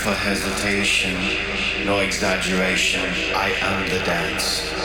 for hesitation, no exaggeration. I am the dance.